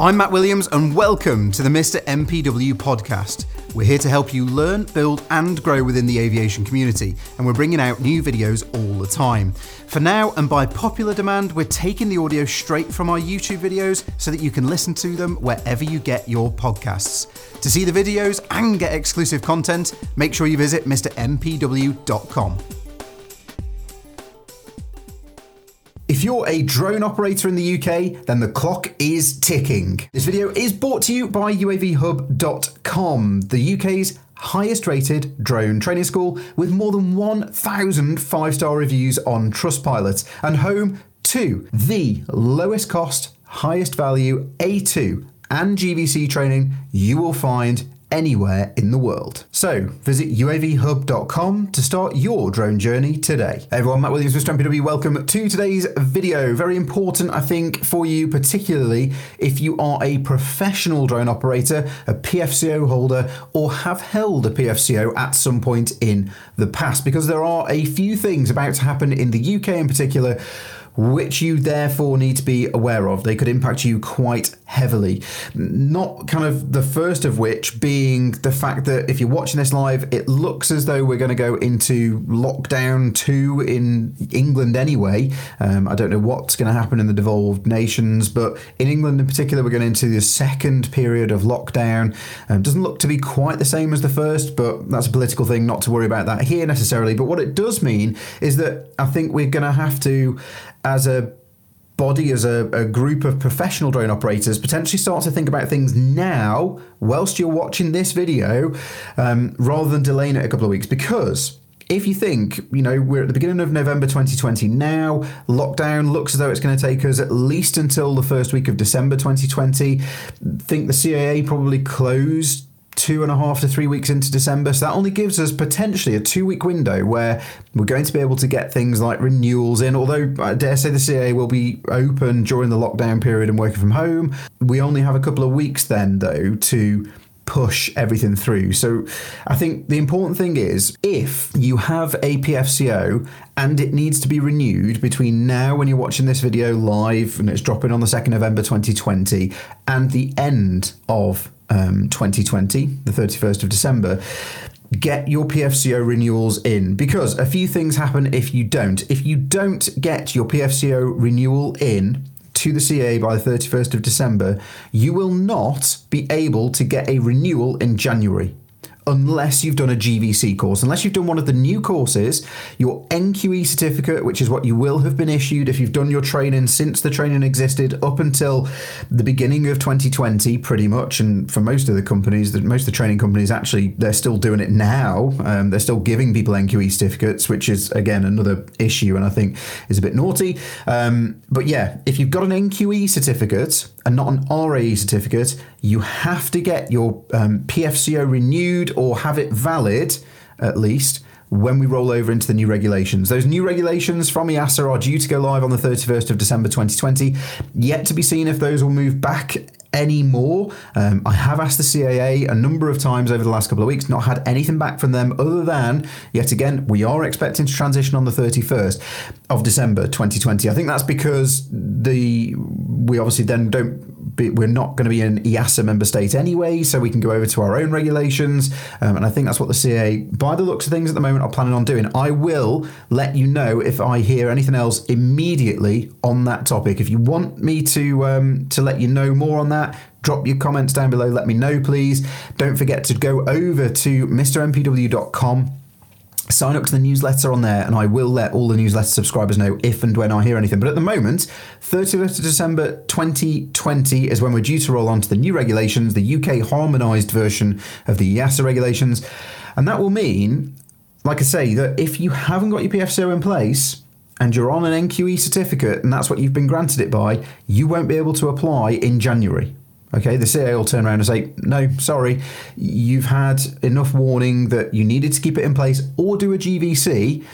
I'm Matt Williams, and welcome to the Mr. MPW podcast. We're here to help you learn, build, and grow within the aviation community, and we're bringing out new videos all the time. For now, and by popular demand, we're taking the audio straight from our YouTube videos so that you can listen to them wherever you get your podcasts. To see the videos and get exclusive content, make sure you visit MrMPW.com. If you're a drone operator in the UK, then the clock is ticking. This video is brought to you by UAVHub.com, the UK's highest rated drone training school with more than 1,000 five star reviews on Trustpilot and home to the lowest cost, highest value A2 and GVC training you will find anywhere in the world. So visit uavhub.com to start your drone journey today. Hey everyone, Matt Williams with MPW. Welcome to today's video. Very important, I think, for you, particularly if you are a professional drone operator, a PFCO holder, or have held a PFCO at some point in the past, because there are a few things about to happen in the UK in particular which you therefore need to be aware of. They could impact you quite heavily. Not kind of the first of which being the fact that if you're watching this live, it looks as though we're going to go into lockdown two in England anyway. Um, I don't know what's going to happen in the devolved nations, but in England in particular, we're going into the second period of lockdown. Um, doesn't look to be quite the same as the first, but that's a political thing, not to worry about that here necessarily. But what it does mean is that I think we're going to have to as a body, as a, a, group of professional drone operators, potentially start to think about things now, whilst you're watching this video, um, rather than delaying it a couple of weeks. Because if you think, you know, we're at the beginning of November 2020 now, lockdown looks as though it's going to take us at least until the first week of December 2020. Think the CAA probably closed two and a half to three weeks into December. So that only gives us potentially a two week window where we're going to be able to get things like renewals in. Although I dare say the CAA will be open during the lockdown period and working from home. We only have a couple of weeks then, though, to push everything through. So I think the important thing is if you have a PFCO and it needs to be renewed between now when you're watching this video live and it's dropping on the 2nd November 2020 and the end of um, 2020, the 31st of December, get your PFCO renewals in because a few things happen if you don't. If you don't get your PFCO renewal in, to the CAA by the 31st of December, you will not be able to get a renewal in January unless you've done a GVC course. Unless you've done one of the new courses, your NQE certificate, which is what you will have been issued if you've done your training since the training existed up until the beginning of 2020, pretty much. And for most of the companies, most of the training companies actually, they're still doing it now. Um, they're still giving people NQE certificates, which is, again, another issue and I think is a bit naughty. Um, but yeah, if you've got an NQE certificate and not an RAE certificate, you have to get your um, PFCO renewed or have it valid at least when we roll over into the new regulations. Those new regulations from EASA are due to go live on the 31st of December 2020. Yet to be seen if those will move back anymore. Um, I have asked the CAA a number of times over the last couple of weeks, not had anything back from them other than, yet again, we are expecting to transition on the 31st of December 2020. I think that's because the we obviously then don't we're not going to be an EASA member state anyway, so we can go over to our own regulations. Um, and I think that's what the CAA, by the looks of things at the moment, are planning on doing. I will let you know if I hear anything else immediately on that topic. If you want me to um, to let you know more on that, drop your comments down below. Let me know, please. Don't forget to go over to mrmpw.com sign up to the newsletter on there and I will let all the newsletter subscribers know if and when I hear anything. But at the moment, 30th of December 2020 is when we're due to roll on to the new regulations, the UK harmonised version of the EASA regulations. And that will mean, like I say, that if you haven't got your PFCO in place, and you're on an NQE certificate and that's what you've been granted it by, you won't be able to apply in January. Okay, the CAA will turn around and say, no, sorry, you've had enough warning that you needed to keep it in place or do a GVC.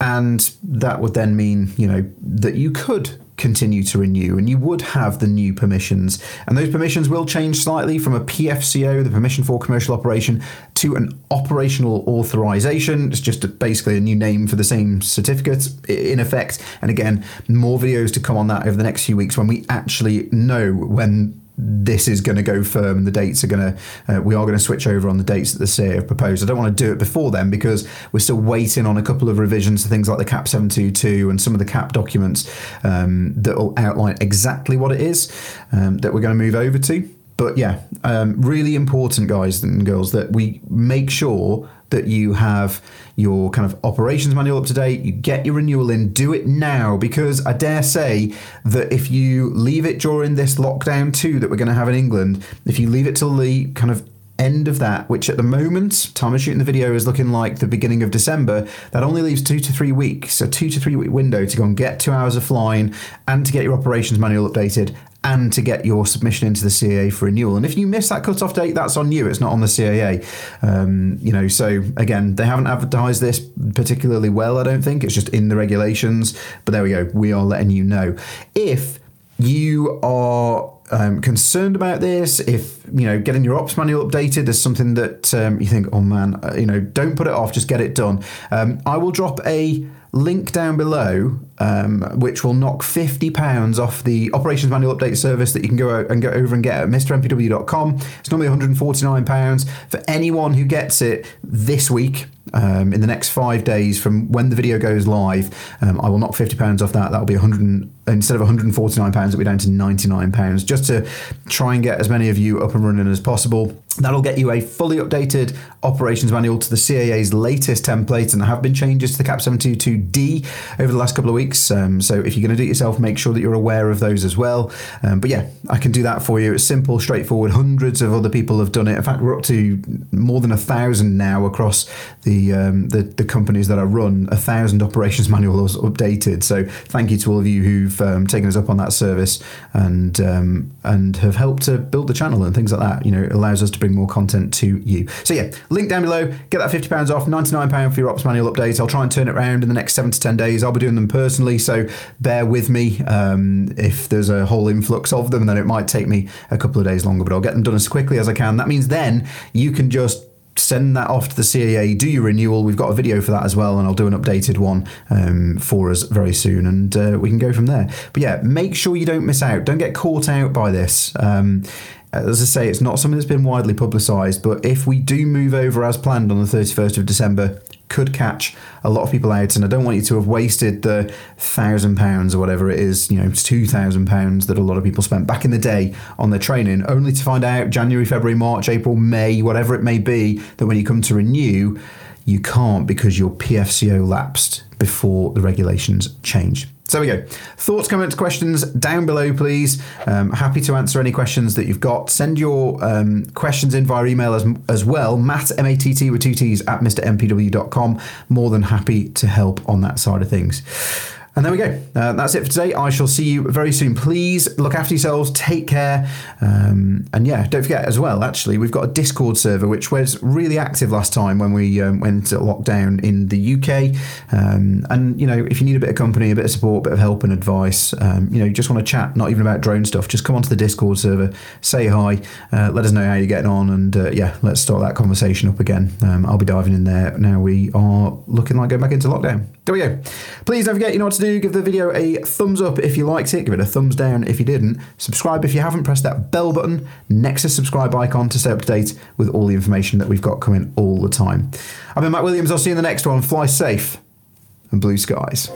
And that would then mean, you know, that you could continue to renew and you would have the new permissions. And those permissions will change slightly from a PFCO, the permission for commercial operation, to an operational authorization. It's just basically a new name for the same certificate in effect. And again, more videos to come on that over the next few weeks when we actually know when this is going to go firm and the dates are going to uh, we are going to switch over on the dates that the CAA have proposed. I don't want to do it before then because we're still waiting on a couple of revisions to things like the CAP 722 and some of the CAP documents um, that will outline exactly what it is um, that we're going to move over to. But yeah, um, really important, guys and girls, that we make sure that you have your kind of operations manual up to date, you get your renewal in, do it now because I dare say that if you leave it during this lockdown too that we're going to have in England, if you leave it till the kind of end of that, which at the moment, time of shooting the video is looking like the beginning of December, that only leaves two to three weeks, a two to three week window to go and get two hours of flying and to get your operations manual updated and to get your submission into the CAA for renewal. And if you miss that cutoff date, that's on you. It's not on the CAA. Um, you know, so again, they haven't advertised this particularly well. I don't think it's just in the regulations. But there we go. We are letting you know if you are um, concerned about this, if you know getting your ops manual updated is something that um, you think, oh man, uh, you know, don't put it off, just get it done. Um, I will drop a link down below, um, which will knock fifty pounds off the operations manual update service that you can go and go over and get at MrMPW.com. It's normally one hundred and forty nine pounds for anyone who gets it this week. Um, in the next five days from when the video goes live, um, I will knock fifty pounds off that. That'll be 100 instead of 149 pounds, it'll be down to 99 pounds, just to try and get as many of you up and running as possible. That'll get you a fully updated operations manual to the CAA's latest template, and there have been changes to the CAP 722D over the last couple of weeks. Um, so if you're going to do it yourself, make sure that you're aware of those as well. Um, but yeah, I can do that for you. It's simple, straightforward. Hundreds of other people have done it. In fact, we're up to more than a thousand now across the um, the, the, companies that I run. A thousand operations manuals updated. So thank you to all of you who've um, taken us up on that service and um, and have helped to build the channel and things like that. You know, it allows us to bring more content to you. So yeah, link down below. Get that fifty pounds off. Ninety nine pound for your ops manual update. I'll try and turn it around in the next seven to ten days. I'll be doing them personally, so bear with me. Um, if there's a whole influx of them, then it might take me a couple of days longer, but I'll get them done as quickly as I can. That means then you can just send that off to the CAA, do your renewal. We've got a video for that as well, and I'll do an updated one um, for us very soon, and uh, we can go from there. But yeah, make sure you don't miss out. Don't get caught out by this. Um, as I say, it's not something that's been widely publicised, but if we do move over as planned on the 31st of December, could catch a lot of people out, and I don't want you to have wasted the thousand pounds or whatever it is, you know, two thousand pounds that a lot of people spent back in the day on their training, only to find out January, February, March, April, May, whatever it may be, that when you come to renew, you can't because your PFCO lapsed before the regulations change. So we go. Thoughts, comments, questions down below, please. Um, happy to answer any questions that you've got. Send your um, questions in via email as, as well. Matt, M A T T with two T's at MrMPW.com. More than happy to help on that side of things. And there we go. Uh, that's it for today. I shall see you very soon. Please look after yourselves, take care. Um, and yeah, don't forget as well, actually, we've got a Discord server which was really active last time when we um, went to lockdown in the UK. Um, and, you know, if you need a bit of company, a bit of support, a bit of help and advice, um, you know, you just want to chat, not even about drone stuff, just come onto the Discord server, say hi, uh, let us know how you're getting on. And uh, yeah, let's start that conversation up again. Um, I'll be diving in there now we are looking like going back into lockdown. There we go. Please don't forget, you know what to do. Give the video a thumbs up if you liked it. Give it a thumbs down if you didn't. Subscribe if you haven't. Press that bell button next to subscribe icon to stay up to date with all the information that we've got coming all the time. I've been Matt Williams. I'll see you in the next one. Fly safe and blue skies.